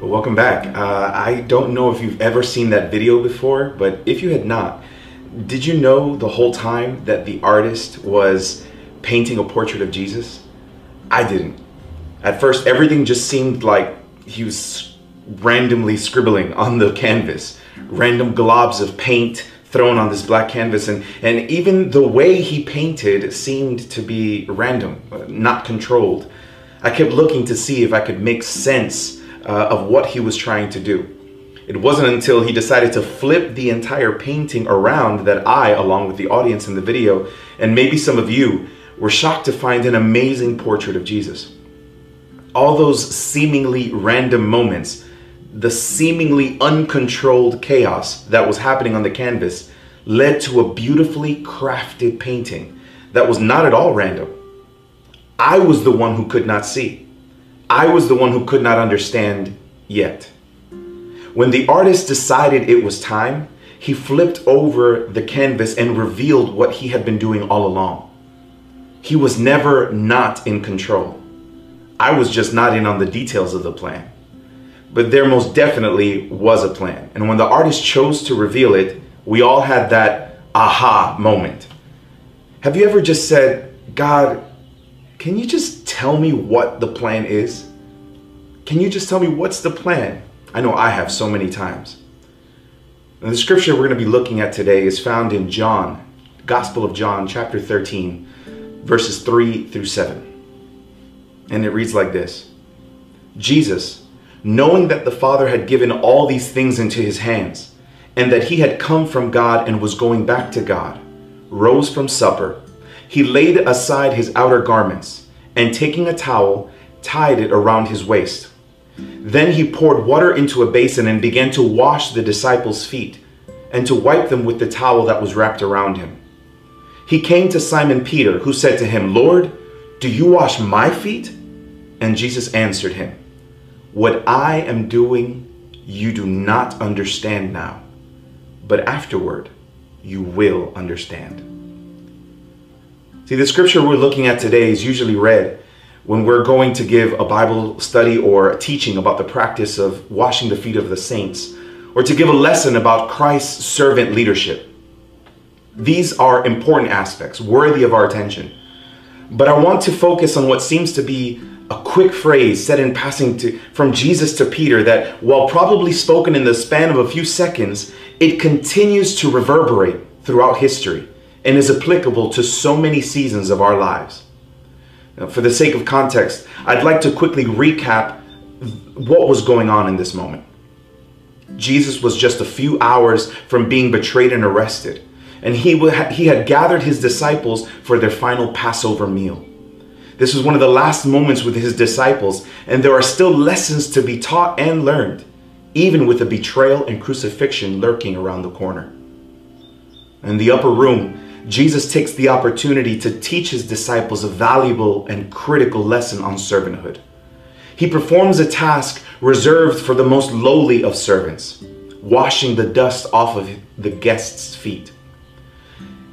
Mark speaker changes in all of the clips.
Speaker 1: Well, welcome back. Uh, I don't know if you've ever seen that video before, but if you had not, did you know the whole time that the artist was painting a portrait of Jesus? I didn't. At first, everything just seemed like he was randomly scribbling on the canvas, random globs of paint thrown on this black canvas, and, and even the way he painted seemed to be random, not controlled. I kept looking to see if I could make sense uh, of what he was trying to do. It wasn't until he decided to flip the entire painting around that I, along with the audience in the video, and maybe some of you, were shocked to find an amazing portrait of Jesus. All those seemingly random moments, the seemingly uncontrolled chaos that was happening on the canvas, led to a beautifully crafted painting that was not at all random. I was the one who could not see. I was the one who could not understand yet. When the artist decided it was time, he flipped over the canvas and revealed what he had been doing all along. He was never not in control. I was just not in on the details of the plan. But there most definitely was a plan. And when the artist chose to reveal it, we all had that aha moment. Have you ever just said, God, can you just tell me what the plan is? Can you just tell me what's the plan? I know I have so many times. And the scripture we're going to be looking at today is found in John, Gospel of John, chapter 13, verses 3 through 7. And it reads like this Jesus, knowing that the Father had given all these things into his hands, and that he had come from God and was going back to God, rose from supper he laid aside his outer garments, and taking a towel, tied it around his waist. Then he poured water into a basin and began to wash the disciples' feet, and to wipe them with the towel that was wrapped around him. He came to Simon Peter, who said to him, Lord, do you wash my feet? And Jesus answered him, What I am doing, you do not understand now, but afterward you will understand. See, the scripture we're looking at today is usually read when we're going to give a Bible study or a teaching about the practice of washing the feet of the saints, or to give a lesson about Christ's servant leadership. These are important aspects, worthy of our attention. But I want to focus on what seems to be a quick phrase said in passing to, from Jesus to Peter that, while probably spoken in the span of a few seconds, it continues to reverberate throughout history and is applicable to so many seasons of our lives. Now, for the sake of context, I'd like to quickly recap what was going on in this moment. Jesus was just a few hours from being betrayed and arrested, and he, he had gathered his disciples for their final Passover meal. This was one of the last moments with his disciples, and there are still lessons to be taught and learned, even with the betrayal and crucifixion lurking around the corner. In the upper room, Jesus takes the opportunity to teach his disciples a valuable and critical lesson on servanthood. He performs a task reserved for the most lowly of servants, washing the dust off of the guests' feet.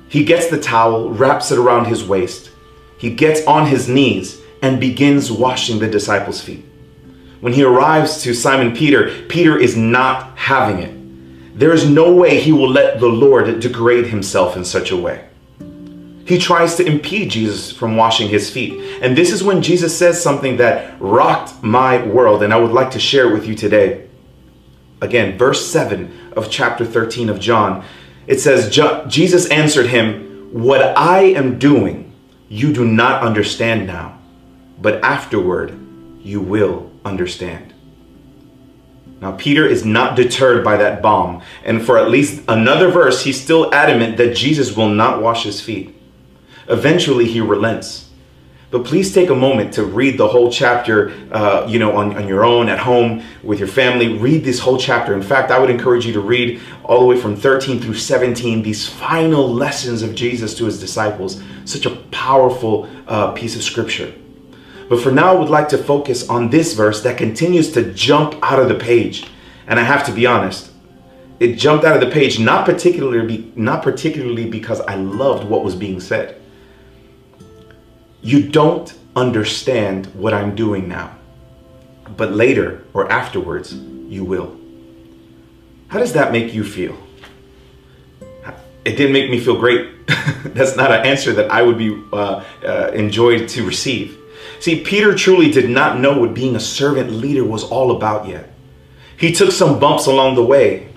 Speaker 1: He gets the towel, wraps it around his waist. He gets on his knees and begins washing the disciples' feet. When he arrives to Simon Peter, Peter is not having it. There is no way he will let the Lord degrade himself in such a way. He tries to impede Jesus from washing his feet. And this is when Jesus says something that rocked my world, and I would like to share it with you today. Again, verse 7 of chapter 13 of John. It says, Jesus answered him, What I am doing, you do not understand now, but afterward you will understand. Now, Peter is not deterred by that bomb, and for at least another verse, he's still adamant that Jesus will not wash his feet. Eventually, he relents. But please take a moment to read the whole chapter, uh, you know, on, on your own, at home, with your family. Read this whole chapter. In fact, I would encourage you to read all the way from 13 through 17, these final lessons of Jesus to his disciples. Such a powerful uh, piece of scripture. But for now, I would like to focus on this verse that continues to jump out of the page. And I have to be honest, it jumped out of the page not particularly not particularly because I loved what was being said. You don't understand what I'm doing now. but later or afterwards you will. How does that make you feel? It didn't make me feel great. That's not an answer that I would be uh, uh, enjoyed to receive. See, Peter truly did not know what being a servant leader was all about yet. He took some bumps along the way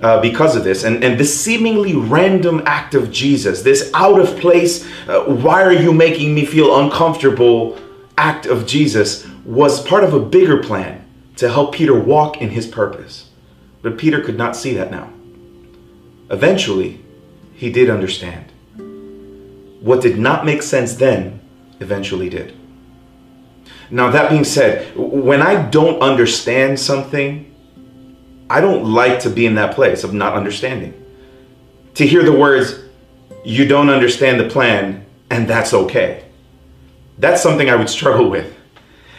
Speaker 1: uh, because of this. And, and this seemingly random act of Jesus, this out of place, uh, why are you making me feel uncomfortable act of Jesus, was part of a bigger plan to help Peter walk in his purpose. But Peter could not see that now. Eventually, he did understand. What did not make sense then, eventually did. Now, that being said, when I don't understand something, I don't like to be in that place of not understanding. To hear the words, you don't understand the plan, and that's okay. That's something I would struggle with.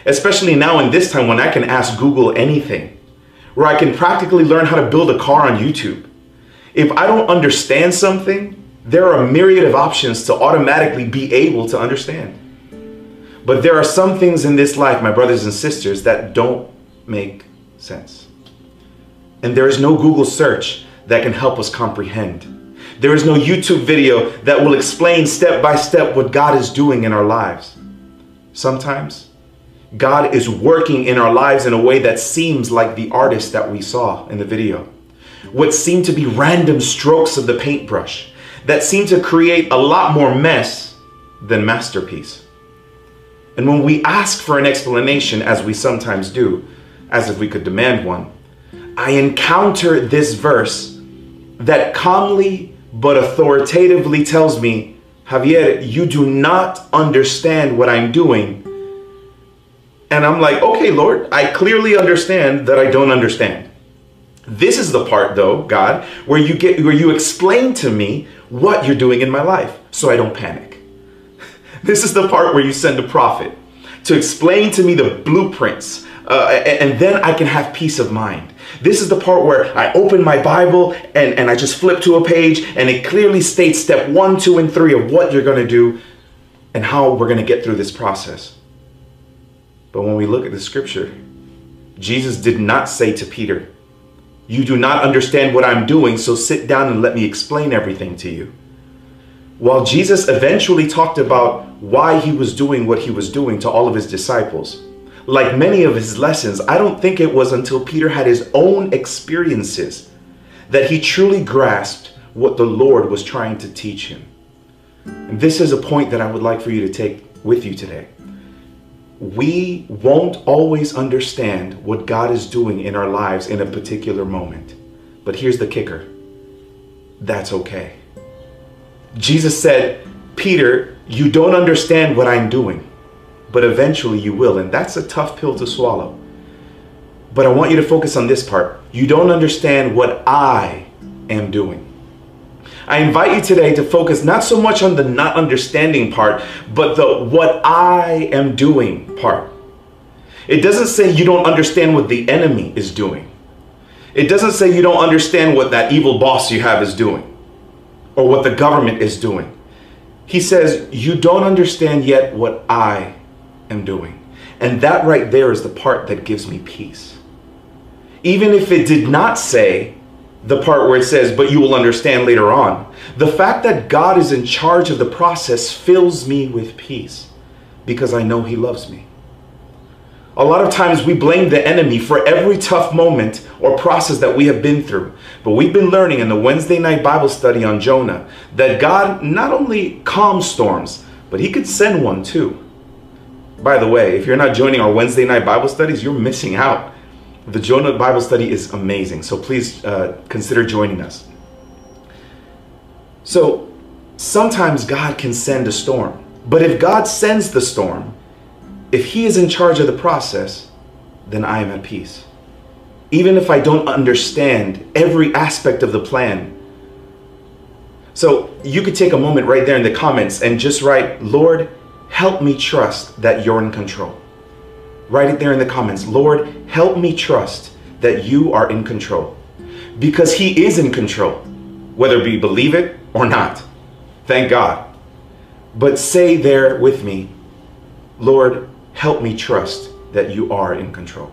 Speaker 1: Especially now in this time when I can ask Google anything, where I can practically learn how to build a car on YouTube. If I don't understand something, there are a myriad of options to automatically be able to understand. But there are some things in this life, my brothers and sisters, that don't make sense. And there is no Google search that can help us comprehend. There is no YouTube video that will explain step by step what God is doing in our lives. Sometimes God is working in our lives in a way that seems like the artist that we saw in the video. What seem to be random strokes of the paintbrush that seem to create a lot more mess than masterpiece. And when we ask for an explanation, as we sometimes do, as if we could demand one, I encounter this verse that calmly but authoritatively tells me, Javier, you do not understand what I'm doing. And I'm like, okay, Lord, I clearly understand that I don't understand. This is the part though, God, where you get where you explain to me what you're doing in my life so I don't panic. This is the part where you send a prophet to explain to me the blueprints, uh, and, and then I can have peace of mind. This is the part where I open my Bible and, and I just flip to a page and it clearly states step one, two, and three of what you're going to do and how we're going to get through this process. But when we look at the scripture, Jesus did not say to Peter, You do not understand what I'm doing, so sit down and let me explain everything to you. While Jesus eventually talked about why he was doing what he was doing to all of his disciples, like many of his lessons, I don't think it was until Peter had his own experiences that he truly grasped what the Lord was trying to teach him. And this is a point that I would like for you to take with you today. We won't always understand what God is doing in our lives in a particular moment. But here's the kicker that's okay. Jesus said, Peter, you don't understand what I'm doing, but eventually you will. And that's a tough pill to swallow. But I want you to focus on this part. You don't understand what I am doing. I invite you today to focus not so much on the not understanding part, but the what I am doing part. It doesn't say you don't understand what the enemy is doing. It doesn't say you don't understand what that evil boss you have is doing or what the government is doing. He says, You don't understand yet what I am doing. And that right there is the part that gives me peace. Even if it did not say the part where it says, But you will understand later on, the fact that God is in charge of the process fills me with peace because I know He loves me. A lot of times we blame the enemy for every tough moment or process that we have been through. But we've been learning in the Wednesday night Bible study on Jonah that God not only calms storms, but he could send one too. By the way, if you're not joining our Wednesday night Bible studies, you're missing out. The Jonah Bible study is amazing, so please uh, consider joining us. So sometimes God can send a storm, but if God sends the storm, if He is in charge of the process, then I am at peace. Even if I don't understand every aspect of the plan. So you could take a moment right there in the comments and just write, Lord, help me trust that you're in control. Write it there in the comments. Lord, help me trust that you are in control. Because He is in control, whether we believe it or not. Thank God. But say there with me, Lord, help me trust that you are in control.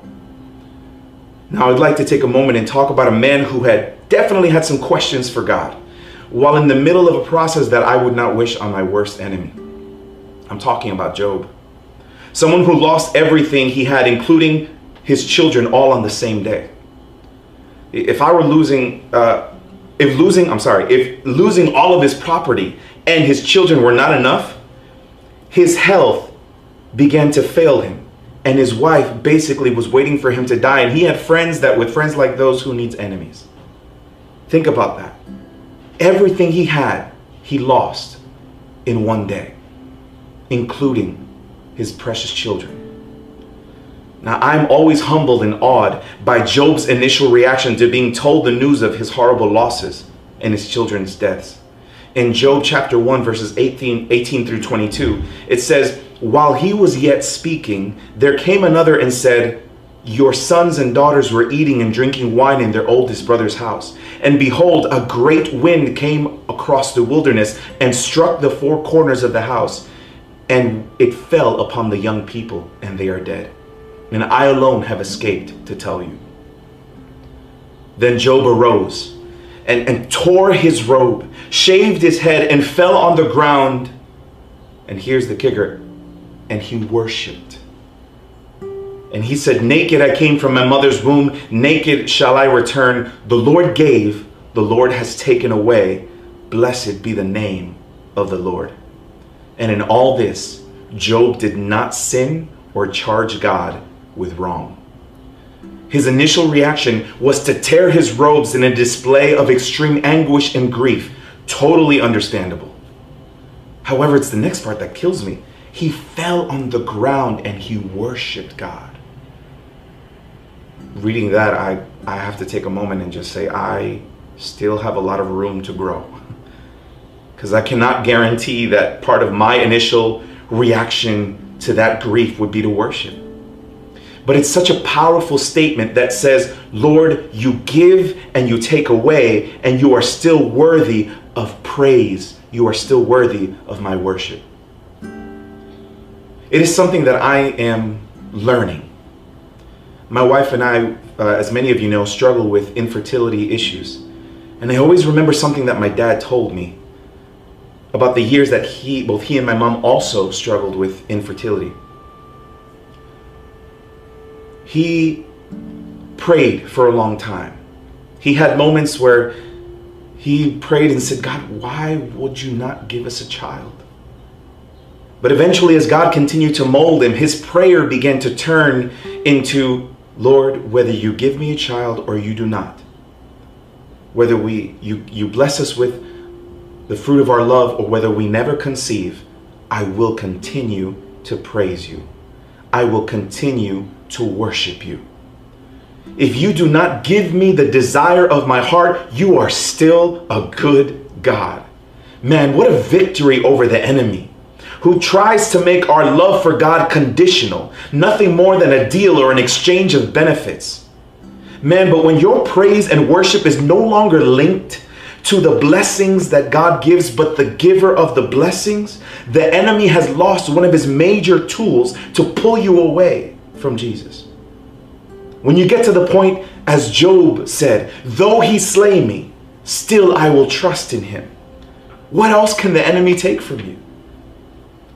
Speaker 1: Now, I'd like to take a moment and talk about a man who had definitely had some questions for God while in the middle of a process that I would not wish on my worst enemy. I'm talking about Job. Someone who lost everything he had, including his children, all on the same day. If I were losing, uh, if losing, I'm sorry, if losing all of his property and his children were not enough, his health began to fail him. And his wife basically was waiting for him to die. And he had friends that, with friends like those, who needs enemies. Think about that. Everything he had, he lost in one day, including his precious children. Now, I'm always humbled and awed by Job's initial reaction to being told the news of his horrible losses and his children's deaths. In Job chapter 1, verses 18, 18 through 22, it says, While he was yet speaking, there came another and said, Your sons and daughters were eating and drinking wine in their oldest brother's house. And behold, a great wind came across the wilderness and struck the four corners of the house, and it fell upon the young people, and they are dead and I alone have escaped to tell you. Then Job arose and, and tore his robe, shaved his head, and fell on the ground. And here's the kicker and he worshiped. And he said, Naked I came from my mother's womb, naked shall I return. The Lord gave, the Lord has taken away. Blessed be the name of the Lord. And in all this, Job did not sin or charge God with wrong. His initial reaction was to tear his robes in a display of extreme anguish and grief. Totally understandable. However, it's the next part that kills me. He fell on the ground and he worshiped God. Reading that, I, I have to take a moment and just say, I still have a lot of room to grow. Because I cannot guarantee that part of my initial reaction to that grief would be to worship. But it's such a powerful statement that says, Lord, you give and you take away, and you are still worthy of praise. You are still worthy of my worship. It is something that I am learning. My wife and I, uh, as many of you know, struggle with infertility issues. And I always remember something that my dad told me about the years that he, both he and my mom also struggled with infertility he prayed for a long time. He had moments where he prayed and said, God, why would you not give us a child? But eventually, as God continued to mold him, his prayer began to turn into, Lord, whether you give me a child or you do not, whether we you, you bless us with the fruit of our love or whether we never conceive, I will continue to praise you. I will continue to worship you. If you do not give me the desire of my heart, you are still a good God. Man, what a victory over the enemy who tries to make our love for God conditional, nothing more than a deal or an exchange of benefits. Man, but when your praise and worship is no longer linked to the blessings that God gives, but the giver of the blessings, the enemy has lost one of his major tools to pull you away from Jesus. When you get to the point, as Job said, though he slay me, still I will trust in him. What else can the enemy take from you?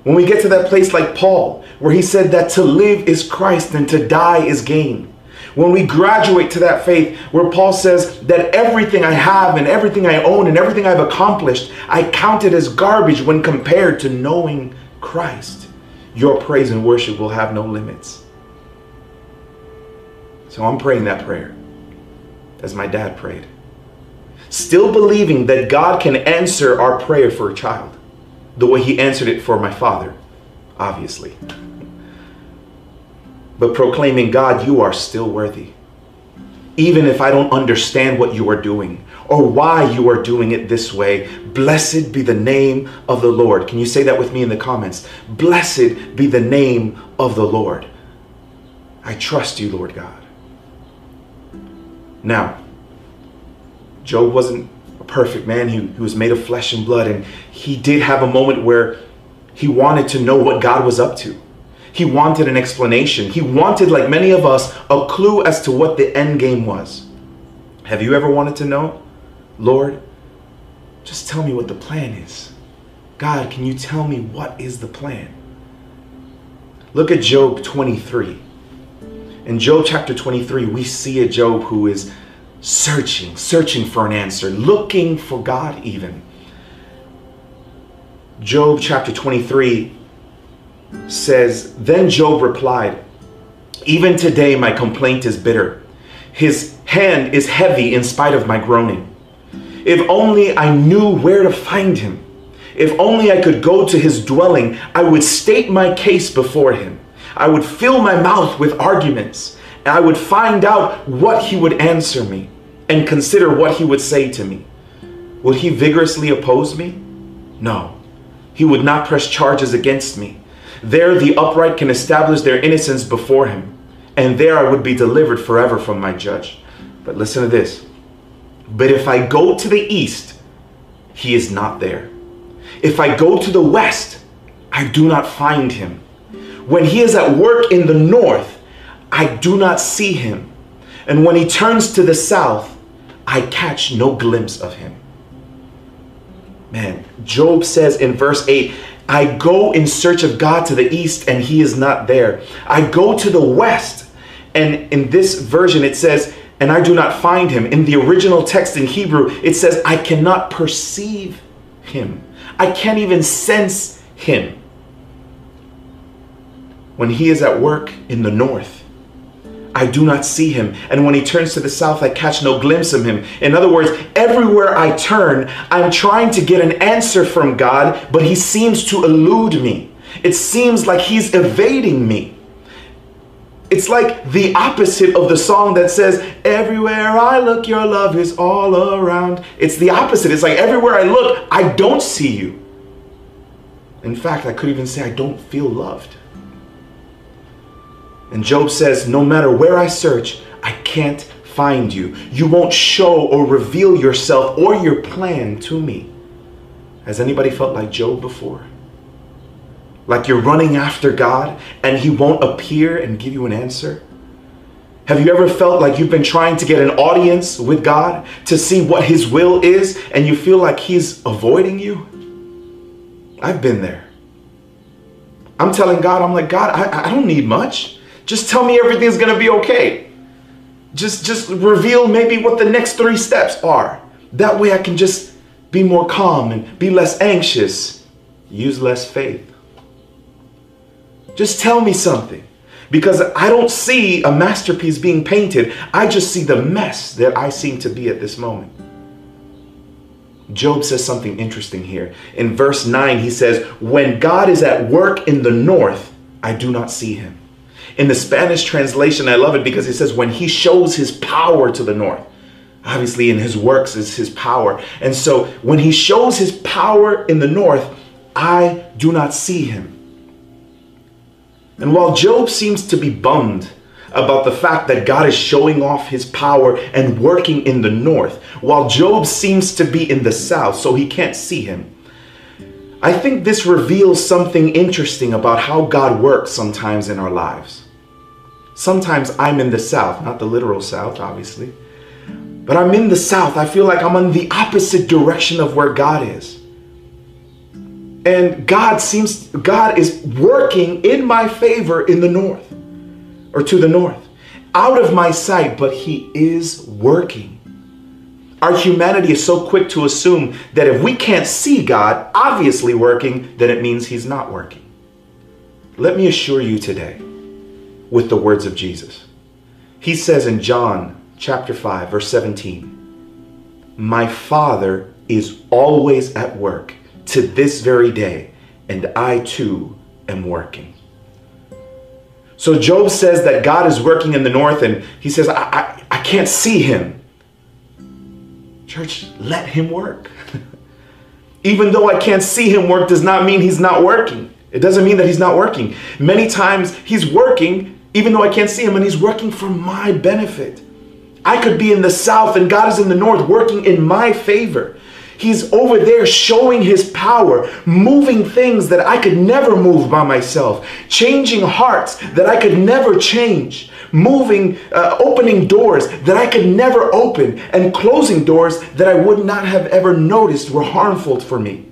Speaker 1: When we get to that place like Paul, where he said that to live is Christ and to die is gain. When we graduate to that faith where Paul says that everything I have and everything I own and everything I've accomplished, I count it as garbage when compared to knowing Christ. Your praise and worship will have no limits. So I'm praying that prayer as my dad prayed. Still believing that God can answer our prayer for a child the way he answered it for my father, obviously. But proclaiming, God, you are still worthy. Even if I don't understand what you are doing or why you are doing it this way, blessed be the name of the Lord. Can you say that with me in the comments? Blessed be the name of the Lord. I trust you, Lord God. Now, Job wasn't perfect man. He, he was made of flesh and blood. And he did have a moment where he wanted to know what God was up to. He wanted an explanation. He wanted, like many of us, a clue as to what the end game was. Have you ever wanted to know? Lord, just tell me what the plan is. God, can you tell me what is the plan? Look at Job 23. In Job chapter 23, we see a Job who is searching, searching for an answer, looking for God even. Job chapter 23 says, Then Job replied, Even today my complaint is bitter. His hand is heavy in spite of my groaning. If only I knew where to find him. If only I could go to his dwelling, I would state my case before him. I would fill my mouth with arguments, I would find out what he would answer me and consider what he would say to me. Would he vigorously oppose me? No. He would not press charges against me. There the upright can establish their innocence before him, and there I would be delivered forever from my judge. But listen to this. But if I go to the east, he is not there. If I go to the west, I do not find him. When he is at work in the north, I do not see him. And when he turns to the south, I catch no glimpse of him. Man, Job says in verse 8, I go in search of God to the east and he is not there. I go to the west and in this version it says, and I do not find him. In the original text in Hebrew, it says, I cannot perceive him. I can't even sense him. When he is at work in the north, I do not see him. And when he turns to the south, I catch no glimpse of him. In other words, everywhere I turn, I'm trying to get an answer from God, but he seems to elude me. It seems like he's evading me. It's like the opposite of the song that says, Everywhere I look, your love is all around. It's the opposite. It's like everywhere I look, I don't see you. In fact, I could even say I don't feel loved. And Job says, No matter where I search, I can't find you. You won't show or reveal yourself or your plan to me. Has anybody felt like Job before? Like you're running after God and He won't appear and give you an answer? Have you ever felt like you've been trying to get an audience with God to see what His will is and you feel like He's avoiding you? I've been there. I'm telling God, I'm like, God, I, I don't need much. Just tell me everything's to be okay. Just just reveal maybe what the next 3 steps are. That way I can just be more calm and be less anxious. Use less faith. Just tell me something. Because I don't see a masterpiece being painted. I just see the mess that I seem to be at this moment. Job says something interesting here. In verse 9, he says, When God is at work in the north, I do not see him. In the Spanish translation, I love it because it says, when he shows his power to the north. Obviously, in his works is his power. And so when he shows his power in the north, I do not see him. And while Job seems to be bummed about the fact that God is showing off his power and working in the north, while Job seems to be in the south, so he can't see him, I think this reveals something interesting about how God works sometimes in our lives. Sometimes I'm in the South, not the literal South, obviously, but I'm in the South. I feel like I'm on the opposite direction of where God is. And God seems, God is working in my favor in the North or to the North, out of my sight, but He is working. Our humanity is so quick to assume that if we can't see God obviously working, then it means He's not working. Let me assure you today with the words of Jesus. He says in John chapter 5, verse 17, My Father is always at work to this very day, and I too am working. So Job says that God is working in the north, and he says, I, I, I can't see him. Church, let him work. Even though I can't see him work, does not mean he's not working. It doesn't mean that he's not working. Many times he's working even though I can't see him, and he's working for my benefit. I could be in the south and God is in the north working in my favor. He's over there showing his power, moving things that I could never move by myself, changing hearts that I could never change, moving, uh, opening doors that I could never open, and closing doors that I would not have ever noticed were harmful for me.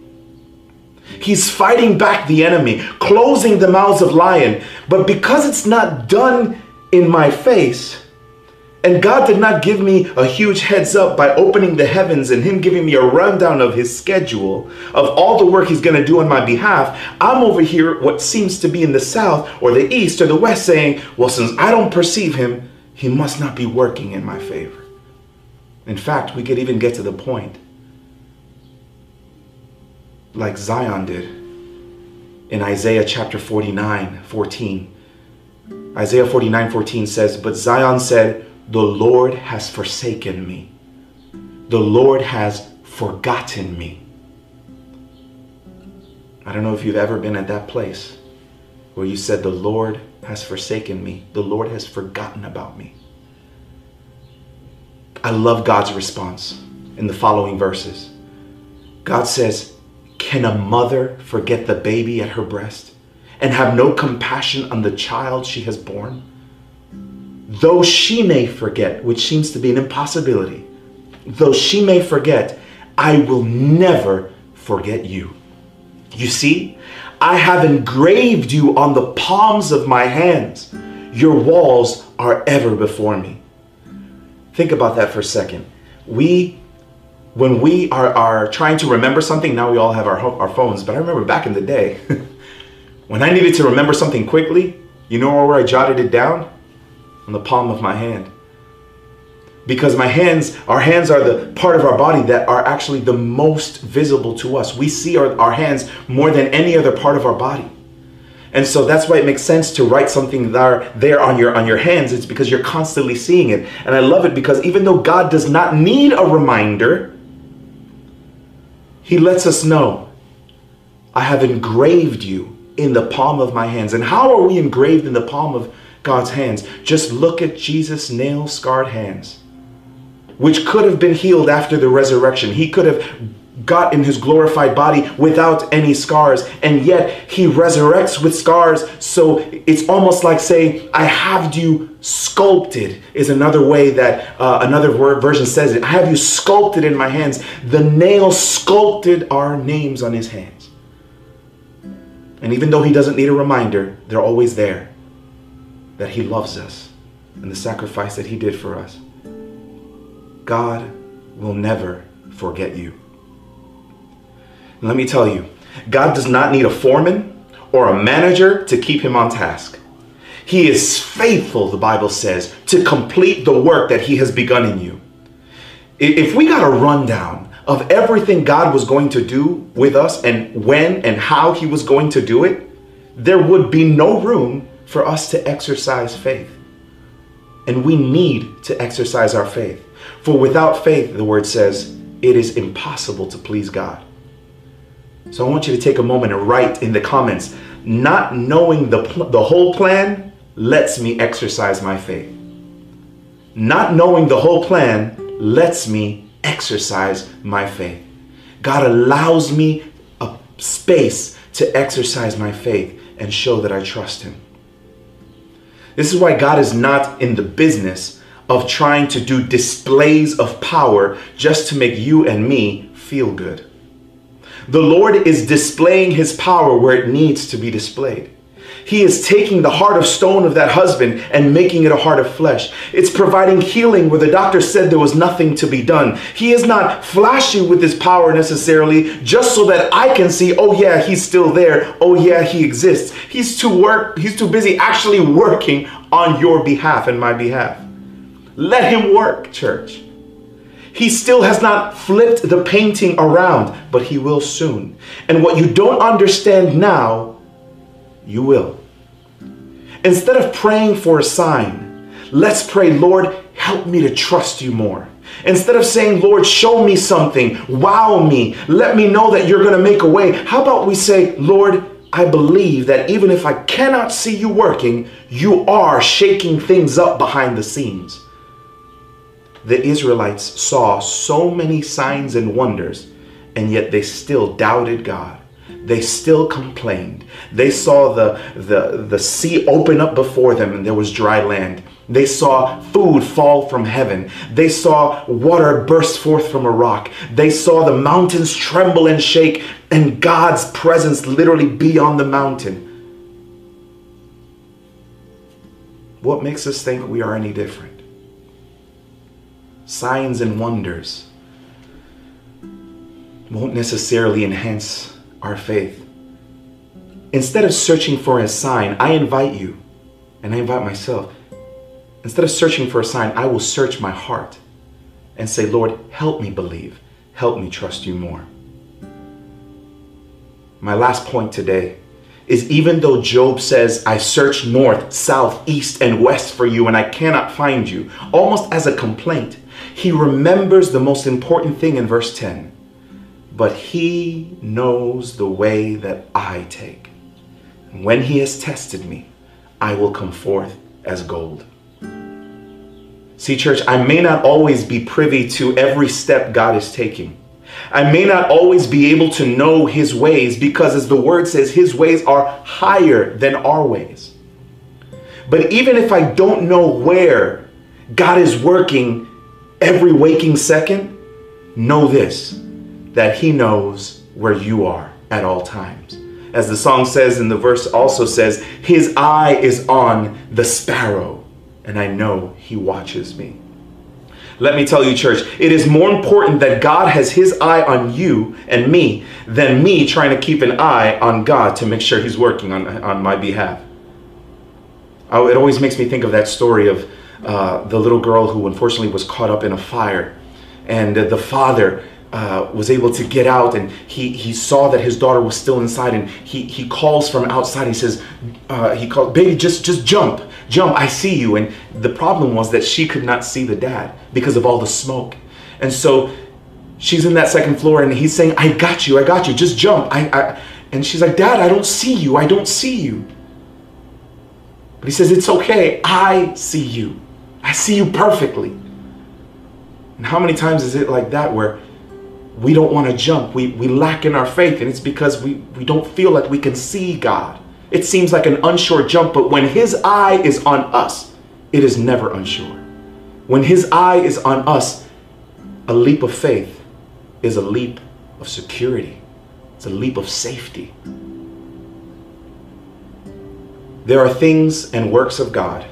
Speaker 1: He's fighting back the enemy, closing the mouths of lion. But because it's not done in my face, and God did not give me a huge heads up by opening the heavens and Him giving me a rundown of His schedule of all the work He's going to do on my behalf. I'm over here, what seems to be in the south or the east or the west, saying, Well, since I don't perceive Him, He must not be working in my favor. In fact, we could even get to the point like Zion did in Isaiah chapter 49 14. Isaiah 49 14 says, But Zion said, The Lord has forsaken me. The Lord has forgotten me. I don't know if you've ever been at that place where you said, The Lord has forsaken me. The Lord has forgotten about me. I love God's response in the following verses. God says, Can a mother forget the baby at her breast and have no compassion on the child she has borne? Though she may forget, which seems to be an impossibility, though she may forget, I will never forget you. You see, I have engraved you on the palms of my hands. Your walls are ever before me. Think about that for a second. We, when we are, are trying to remember something, now we all have our, our phones, but I remember back in the day, when I needed to remember something quickly, you know where I jotted it down? On the palm of my hand. Because my hands, our hands are the part of our body that are actually the most visible to us. We see our, our hands more than any other part of our body. And so that's why it makes sense to write something there, there on your on your hands. It's because you're constantly seeing it. And I love it because even though God does not need a reminder, he lets us know, I have engraved you in the palm of my hands. And how are we engraved in the palm of God's hands? Just look at Jesus' nail scarred hands, which could have been healed after the resurrection. He could have got in his glorified body without any scars, and yet he resurrects with scars. So it's almost like saying, I have you sculpted, is another way that uh, another version says it. I have you sculpted in my hands. The nails sculpted our names on his hands. And even though he doesn't need a reminder, they're always there that he loves us and the sacrifice that he did for us. God will never forget you. Let me tell you, God does not need a foreman or a manager to keep him on task. He is faithful, the Bible says, to complete the work that he has begun in you. If we got a rundown of everything God was going to do with us and when and how he was going to do it, there would be no room for us to exercise faith. And we need to exercise our faith. For without faith, the word says, it is impossible to please God. So I want you to take a moment and write in the comments, not knowing the, the whole plan lets me exercise my faith. Not knowing the whole plan lets me exercise my faith. God allows me a space to exercise my faith and show that I trust Him. This is why God is not in the business of trying to do displays of power just to make you and me feel good. The Lord is displaying his power where it needs to be displayed. He is taking the heart of stone of that husband and making it a heart of flesh. It's providing healing where the doctor said there was nothing to be done. He is not flashy with his power necessarily just so that I can see, oh yeah, he's still there. Oh yeah, he exists. He's too work, he's too busy actually working on your behalf and my behalf. Let him work, church. He still has not flipped the painting around, but he will soon. And what you don't understand now, you will. Instead of praying for a sign, let's pray, Lord, help me to trust you more. Instead of saying, Lord, show me something, wow me, let me know that you're going to make a way, how about we say, Lord, I believe that even if I cannot see you working, you are shaking things up behind the scenes the Israelites saw so many signs and wonders, and yet they still doubted God. They still complained. They saw the, the, the sea open up before them and there was dry land. They saw food fall from heaven. They saw water burst forth from a rock. They saw the mountains tremble and shake and God's presence literally be on the mountain. What makes us think we are any different? Signs and wonders won't necessarily enhance our faith. Instead of searching for a sign, I invite you, and I invite myself, instead of searching for a sign, I will search my heart and say, Lord, help me believe. Help me trust you more. My last point today is even though Job says, I search north, south, east, and west for you, and I cannot find you, almost as a complaint, he remembers the most important thing in verse 10. But he knows the way that I take. When he has tested me, I will come forth as gold. See, church, I may not always be privy to every step God is taking. I may not always be able to know his ways because, as the word says, his ways are higher than our ways. But even if I don't know where God is working every waking second, know this that he knows where you are at all times. As the song says, and the verse also says, His eye is on the sparrow, and I know he watches me. Let me tell you, church, it is more important that God has his eye on you and me than me trying to keep an eye on God to make sure he's working on, on my behalf. Oh, it always makes me think of that story of uh, the little girl who unfortunately was caught up in a fire. And uh, the father uh, was able to get out and he, he saw that his daughter was still inside and he, he calls from outside. He says, uh, he called, baby, just, just jump, jump, I see you. And the problem was that she could not see the dad because of all the smoke. And so she's in that second floor and he's saying, I got you, I got you, just jump. I, I, and she's like, dad, I don't see you, I don't see you. But he says, it's okay, I see you. See you perfectly. And how many times is it like that where we don't want to jump. We, we lack in our faith, and it's because we, we don't feel like we can see God. It seems like an unsure jump, but when His eye is on us, it is never unsure. When His eye is on us, a leap of faith is a leap of security, it's a leap of safety. There are things and works of God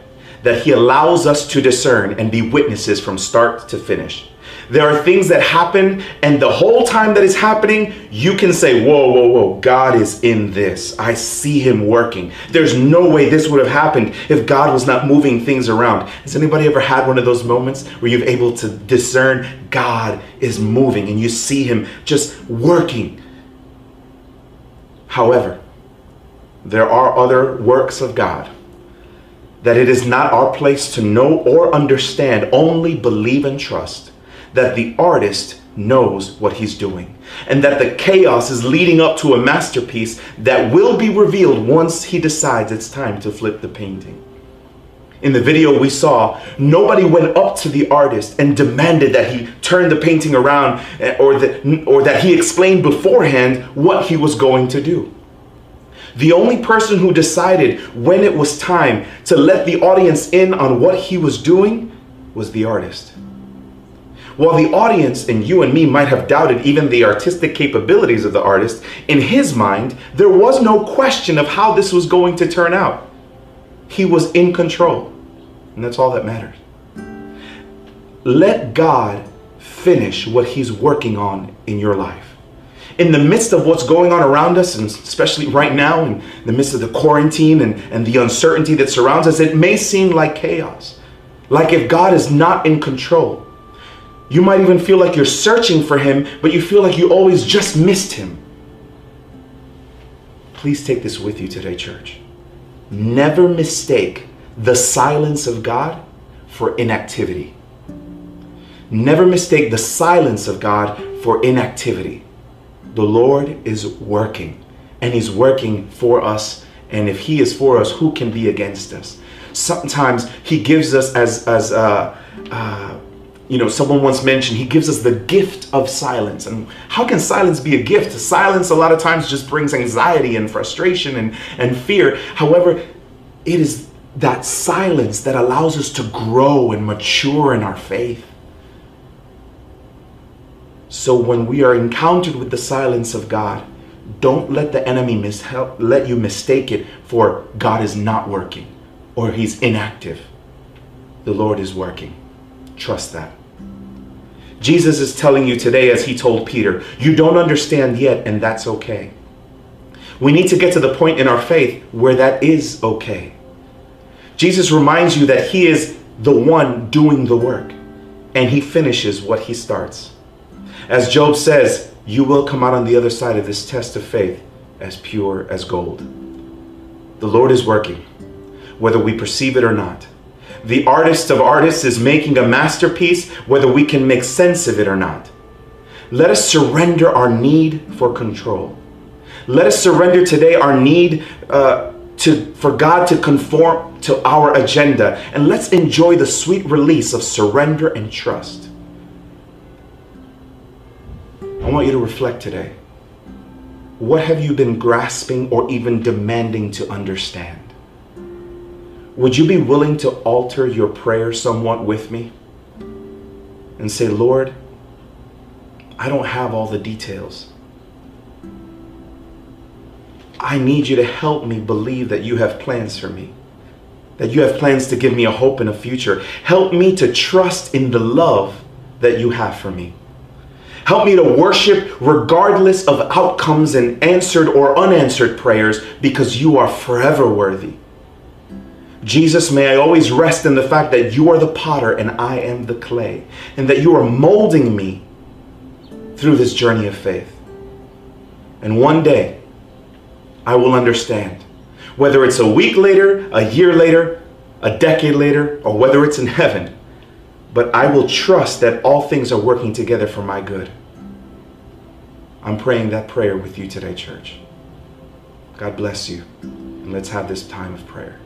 Speaker 1: that He allows us to discern and be witnesses from start to finish. There are things that happen, and the whole time that is happening, you can say, Whoa, whoa, whoa, God is in this. I see Him working. There's no way this would have happened if God was not moving things around. Has anybody ever had one of those moments where you've able to discern God is moving and you see Him just working? However, there are other works of God that it is not our place to know or understand, only believe and trust that the artist knows what he's doing and that the chaos is leading up to a masterpiece that will be revealed once he decides it's time to flip the painting. In the video we saw, nobody went up to the artist and demanded that he turn the painting around eh, or that, or that he explained beforehand what he was going to do. The only person who decided when it was time to let the audience in on what he was doing was the artist. While the audience and you and me might have doubted even the artistic capabilities of the artist, in his mind, there was no question of how this was going to turn out. He was in control, and that's all that matters. Let God finish what He's working on in your life. In the midst of what's going on around us, and especially right now, in the midst of the quarantine and, and the uncertainty that surrounds us, it may seem like chaos. Like if God is not in control. You might even feel like you're searching for him, but you feel like you always just missed him. Please take this with you today, church. Never mistake the silence of God for inactivity. Never mistake the silence of God for inactivity. The Lord is working, and He's working for us. And if He is for us, who can be against us? Sometimes He gives us as as uh, uh, you know, someone once mentioned he gives us the gift of silence. And how can silence be a gift? Silence a lot of times just brings anxiety and frustration and, and fear. However, it is that silence that allows us to grow and mature in our faith. So when we are encountered with the silence of God, don't let the enemy mishelp, let you mistake it for God is not working or he's inactive. The Lord is working. Trust that. Jesus is telling you today, as he told Peter, you don't understand yet, and that's okay. We need to get to the point in our faith where that is okay. Jesus reminds you that he is the one doing the work, and he finishes what he starts. As Job says, you will come out on the other side of this test of faith as pure as gold. The Lord is working, whether we perceive it or not. The artist of artists is making a masterpiece, whether we can make sense of it or not. Let us surrender our need for control. Let us surrender today our need uh, to, for God to conform to our agenda. And let's enjoy the sweet release of surrender and trust. I want you to reflect today. What have you been grasping or even demanding to understand? Would you be willing to alter your prayer somewhat with me and say, Lord, I don't have all the details. I need you to help me believe that you have plans for me, that you have plans to give me a hope and a future. Help me to trust in the love that you have for me. Help me to worship regardless of outcomes and answered or unanswered prayers because you are forever worthy. Jesus, may I always rest in the fact that you are the potter and I am the clay, and that you are molding me through this journey of faith. And one day, I will understand. Whether it's a week later, a year later, a decade later, or whether it's in heaven, but I will trust that all things are working together for my good. I'm praying that prayer with you today, church. God bless you, and let's have this time of prayer.